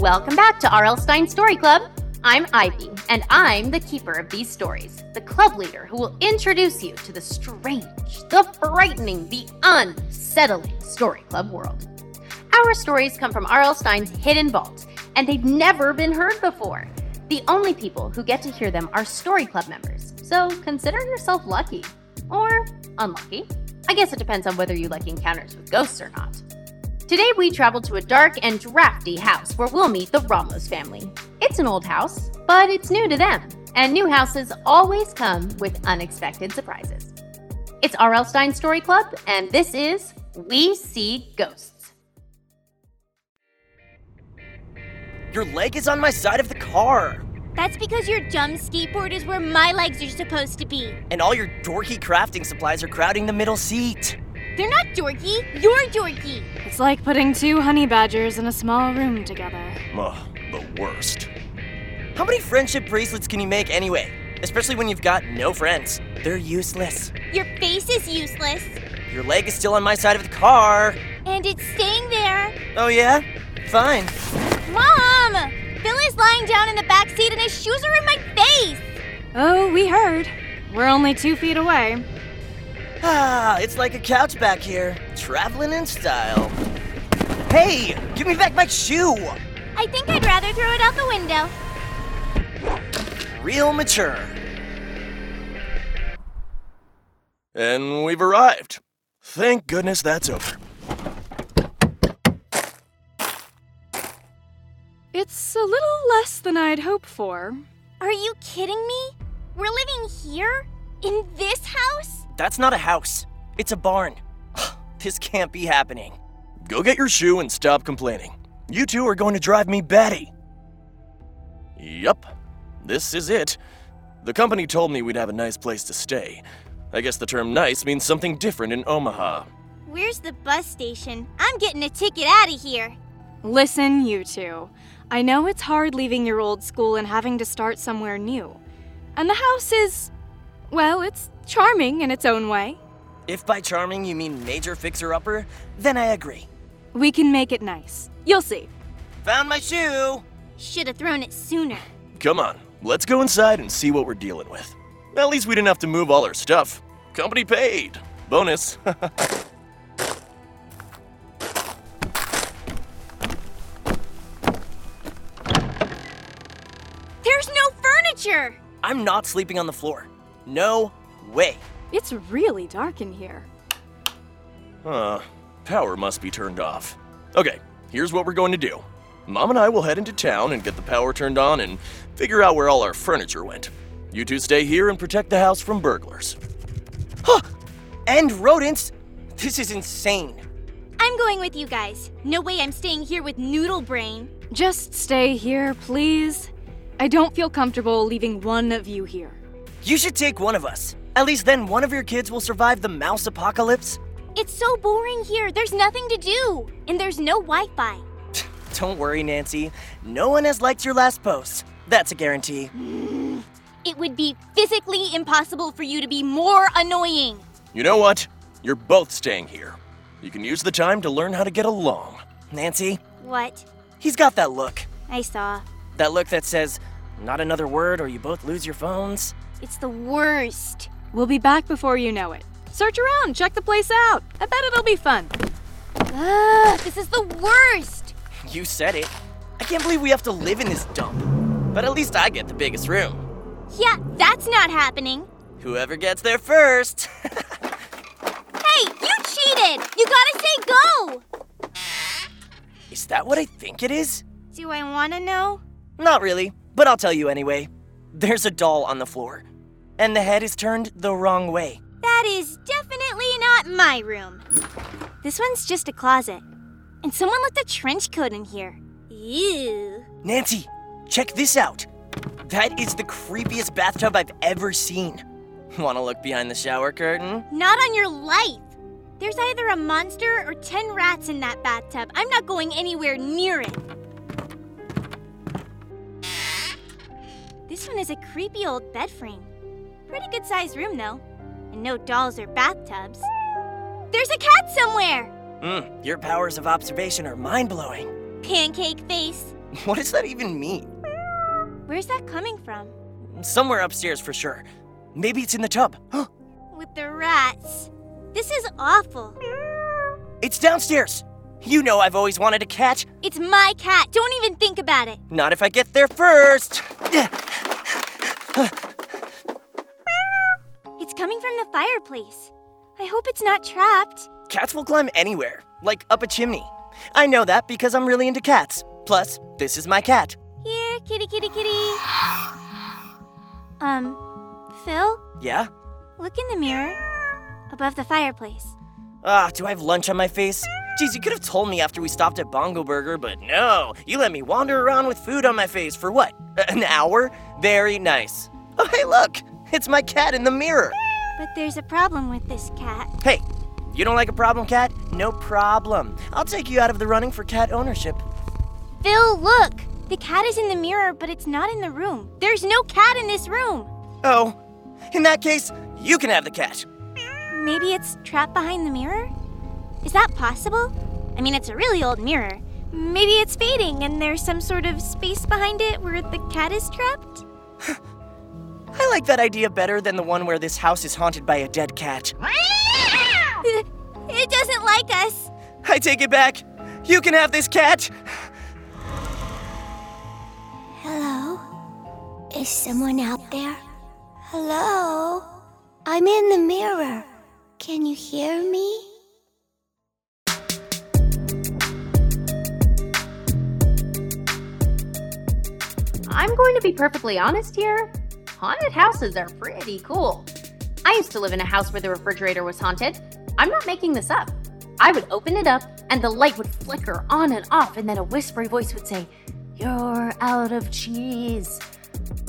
Welcome back to R.L. Stine Story Club. I'm Ivy, and I'm the keeper of these stories, the club leader who will introduce you to the strange, the frightening, the unsettling Story Club world. Our stories come from R.L. Stine's hidden vault, and they've never been heard before. The only people who get to hear them are Story Club members, so consider yourself lucky. Or unlucky. I guess it depends on whether you like encounters with ghosts or not. Today we travel to a dark and drafty house where we'll meet the Ramos family. It's an old house, but it's new to them, and new houses always come with unexpected surprises. It's R.L. Stine Story Club, and this is We See Ghosts. Your leg is on my side of the car, That's because your dumb skateboard is where my legs are supposed to be. and all your dorky crafting supplies are crowding the middle seat. They're not dorky. You're dorky. It's like putting two honey badgers in a small room together. Ugh, the worst. How many friendship bracelets can you make anyway? Especially when you've got no friends. They're useless. Your face is useless. Your leg is still on my side of the car. And it's staying there. Oh, yeah? Fine. Mom! Bill is lying down in the back seat and his shoes are in my face. Oh, we heard. We're only two feet away. Ah, it's like a couch back here. Traveling in style. Hey, give me back my shoe! I think I'd rather throw it out the window. Real mature. And we've arrived. Thank goodness that's over. It's a little less than I'd hoped for. Are you kidding me? We're living here? In this house? That's not a house. It's a barn. this can't be happening. Go get your shoe and stop complaining. You two are going to drive me batty. Yup, this is it. The company told me we'd have a nice place to stay. I guess the term nice means something different in Omaha. Where's the bus station? I'm getting a ticket out of here. Listen, you two. I know it's hard leaving your old school and having to start somewhere new. And the house is. Well, it's charming in its own way. If by charming you mean major fixer upper, then I agree. We can make it nice. You'll see. Found my shoe! Should have thrown it sooner. Come on, let's go inside and see what we're dealing with. At least we didn't have to move all our stuff. Company paid. Bonus. There's no furniture! I'm not sleeping on the floor. No way. It's really dark in here. Huh. Power must be turned off. Okay, here's what we're going to do. Mom and I will head into town and get the power turned on and figure out where all our furniture went. You two stay here and protect the house from burglars. Huh! And rodents? This is insane. I'm going with you guys. No way I'm staying here with Noodle Brain. Just stay here, please. I don't feel comfortable leaving one of you here. You should take one of us. At least then one of your kids will survive the mouse apocalypse. It's so boring here. There's nothing to do. And there's no Wi Fi. Don't worry, Nancy. No one has liked your last post. That's a guarantee. It would be physically impossible for you to be more annoying. You know what? You're both staying here. You can use the time to learn how to get along. Nancy, What? he's got that look. I saw. That look that says, not another word or you both lose your phones. It's the worst. We'll be back before you know it. Search around, check the place out. I bet it'll be fun. Ugh, this is the worst. You said it. I can't believe we have to live in this dump. But at least I get the biggest room. Yeah, that's not happening. Whoever gets there first. Hey, you cheated! You gotta say go! is that what I think it is? Do I wanna know? Not really, but I'll tell you anyway. There's a doll on the floor, and the head is turned the wrong way. That is definitely not my room. This one's just a closet. And someone left a trench coat in here. Ew. Nancy, check this out. That is the creepiest bathtub I've ever seen. Wanna look behind the shower curtain? Not on your life. There's either a monster or 10 rats in that bathtub. I'm not going anywhere near it. This one is a creepy old bed frame. Pretty good sized room, though. And no dolls or bathtubs. There's a cat somewhere! Hmm, your powers of observation are mind blowing. Pancake face. What does that even mean? Where's that coming from? Somewhere upstairs for sure. Maybe it's in the tub. With the rats. This is awful. it's downstairs. You know I've always wanted a cat. It's my cat. Don't even think about it. Not if I get there first. Coming from the fireplace. I hope it's not trapped. Cats will climb anywhere, like up a chimney. I know that because I'm really into cats. Plus, this is my cat. Here, kitty, kitty, kitty. Um, Phil, Yeah? look in the mirror above the fireplace. Ah, do I have lunch on my face? Geez, you could have told me after we stopped at Bongo Burger, but no. You let me wander around with food on my face for what? An hour? Very nice. Oh, hey, look! It's my cat in the mirror. But there's a problem with this cat. Hey, you don't like a problem cat? No problem. I'll take you out of the running for cat ownership. Phil, look! The cat is in the mirror, but it's not in the room. There's no cat in this room. Oh, in that case, you can have the cat. Maybe it's trapped behind the mirror? Is that possible? I mean, it's a really old mirror. Maybe it's fading and there's some sort of space behind it where the cat is trapped? I like that idea better than the one where this house is haunted by a dead cat. It doesn't like us. I take it back. You can have this cat. Hello? Is someone out there? Hello? I'm in the mirror. Can you hear me? I'm going to be perfectly honest here. Haunted houses are pretty cool. I used to live in a house where the refrigerator was haunted. I'm not making this up. I would open it up, and the light would flicker on and off, and then a whispery voice would say, You're out of cheese.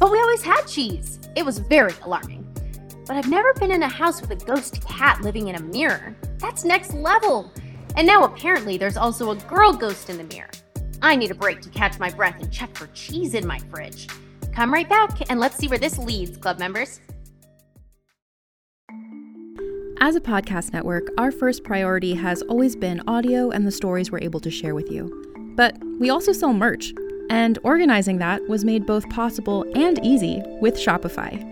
But we always had cheese. It was very alarming. But I've never been in a house with a ghost cat living in a mirror. That's next level. And now apparently there's also a girl ghost in the mirror. I need a break to catch my breath and check for cheese in my fridge. Come right back and let's see where this leads, club members. As a podcast network, our first priority has always been audio and the stories we're able to share with you. But we also sell merch, and organizing that was made both possible and easy with Shopify.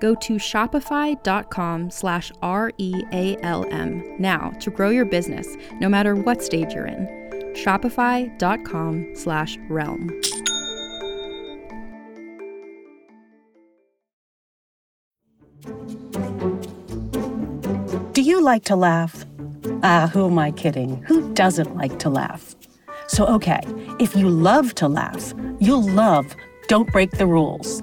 Go to shopify.com slash R-E-A-L-M now to grow your business, no matter what stage you're in. Shopify.com slash realm. Do you like to laugh? Ah, who am I kidding? Who doesn't like to laugh? So, okay, if you love to laugh, you'll love Don't Break the Rules.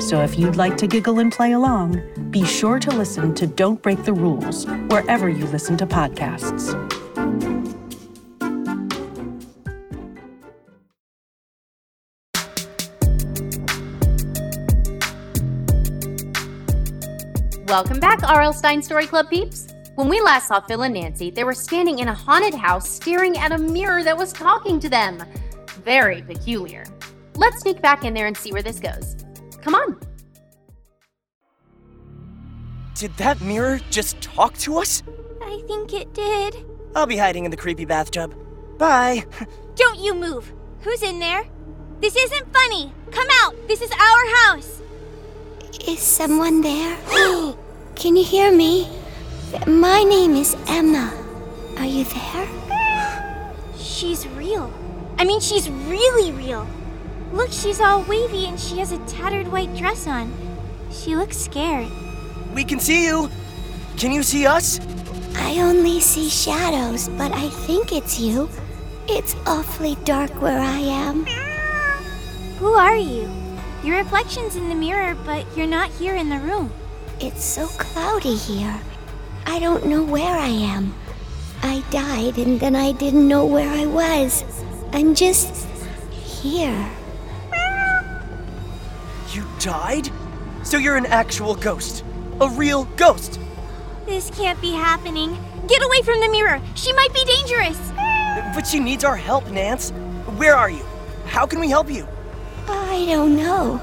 So if you'd like to giggle and play along, be sure to listen to Don't Break the Rules wherever you listen to podcasts. Welcome back, R.L. Stine Story Club peeps. When we last saw Phil and Nancy, they were standing in a haunted house staring at a mirror that was talking to them. Very peculiar. Let's sneak back in there and see where this goes. Come on. Did that mirror just talk to us? I think it did. I'll be hiding in the creepy bathtub. Bye. Don't you move. Who's in there? This isn't funny. Come out. This is our house. Is someone there? Can you hear me? My name is Emma. Are you there? She's real. I mean, she's really real. Look, she's all wavy and she has a tattered white dress on. She looks scared. We can see you. Can you see us? I only see shadows, but I think it's you. It's awfully dark where I am. Who are you? Your reflection's in the mirror, but you're not here in the room. It's so cloudy here. I don't know where I am. I died and then I didn't know where I was. I'm just here. Died? So you're an actual ghost. A real ghost. This can't be happening. Get away from the mirror. She might be dangerous. But she needs our help, Nance. Where are you? How can we help you? I don't know.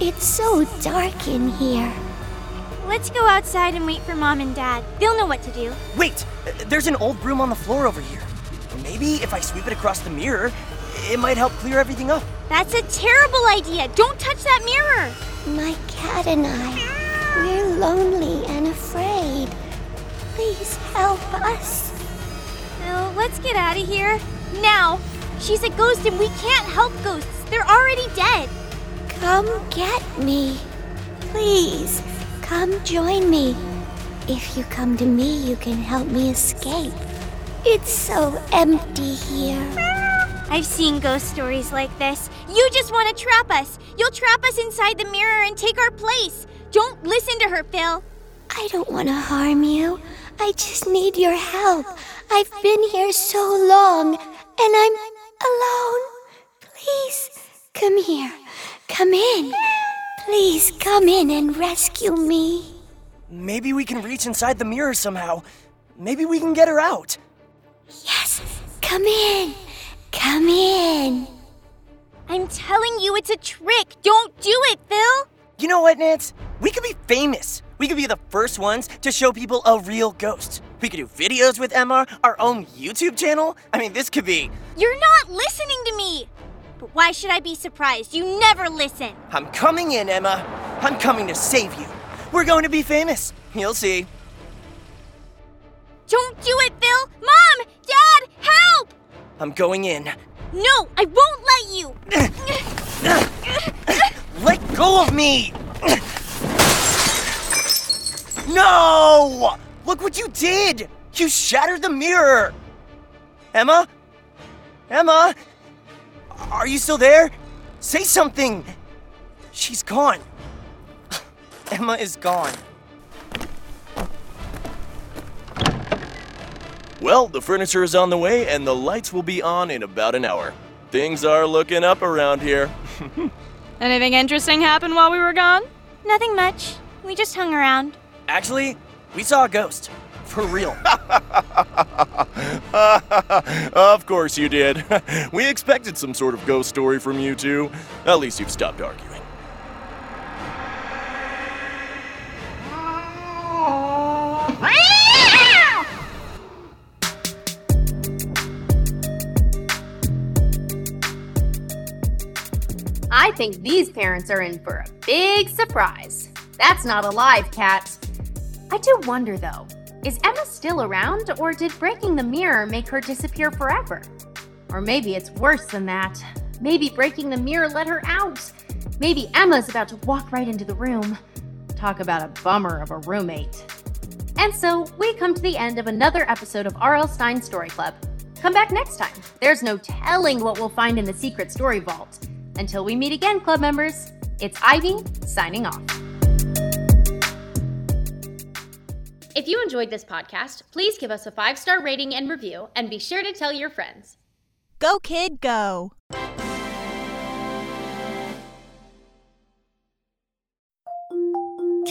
It's so dark in here. Let's go outside and wait for mom and dad. They'll know what to do. Wait, uh, there's an old broom on the floor over here. Maybe if I sweep it across the mirror, it might help clear everything up. That's a terrible idea. Don't touch that mirror. My cat and I, we're lonely and afraid. Please help us. Phil, let's get out of here. Now. She's a ghost and we can't help ghosts. They're already dead. Come get me. Please, come join me. If you come to me, you can help me escape. It's so empty here. I've seen ghost stories like this. You just want to trap us. You'll trap us inside the mirror and take our place. Don't listen to her, Phil. I don't want to harm you. I just need your help. I've been here so long, and I'm alone. Please, come here. Come in. Please come in and rescue me. Maybe we can reach inside the mirror somehow. Maybe we can get her out. Yes, come in. Come in. I'm telling you, it's a trick. Don't do it, Phil. You know what, Nance? We could be famous. We could be the first ones to show people a real ghost. We could do videos with Emma, our own YouTube channel. I mean, this could be. You're not listening to me. But why should I be surprised? You never listen. I'm coming in, Emma. I'm coming to save you. We're going to be famous. You'll see. Don't do it, Phil. Mom! I'm going in. No, I won't let you! Let go of me! No! Look what you did! You shattered the mirror! Emma? Emma? Are you still there? Say something! She's gone. Emma is gone. Well, the furniture is on the way and the lights will be on in about an hour. Things are looking up around here. Anything interesting happen while we were gone? Nothing much. We just hung around. Actually, we saw a ghost. For real. of course you did. we expected some sort of ghost story from you two. At least you've stopped arguing. I think these parents are in for a big surprise. That's not a live cat. I do wonder though, is Emma still around or did breaking the mirror make her disappear forever? Or maybe it's worse than that. Maybe breaking the mirror let her out. Maybe Emma's about to walk right into the room. Talk about a bummer of a roommate. And so we come to the end of another episode of R.L. Stine Story Club. Come back next time. There's no telling what we'll find in the secret story vault. Until we meet again, club members, it's Ivy signing off. If you enjoyed this podcast, please give us a five star rating and review, and be sure to tell your friends. Go, kid, go.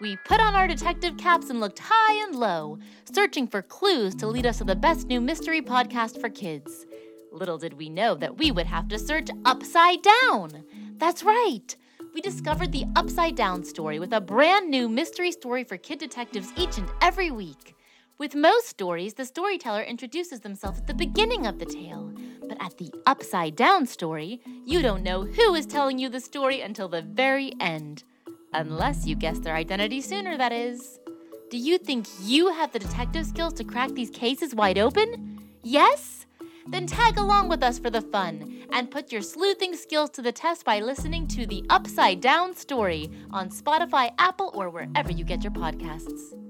We put on our detective caps and looked high and low, searching for clues to lead us to the best new mystery podcast for kids. Little did we know that we would have to search upside down. That's right. We discovered the Upside Down story with a brand new mystery story for kid detectives each and every week. With most stories, the storyteller introduces themselves at the beginning of the tale. But at the Upside Down story, you don't know who is telling you the story until the very end. Unless you guess their identity sooner, that is. Do you think you have the detective skills to crack these cases wide open? Yes? Then tag along with us for the fun and put your sleuthing skills to the test by listening to the Upside Down Story on Spotify, Apple, or wherever you get your podcasts.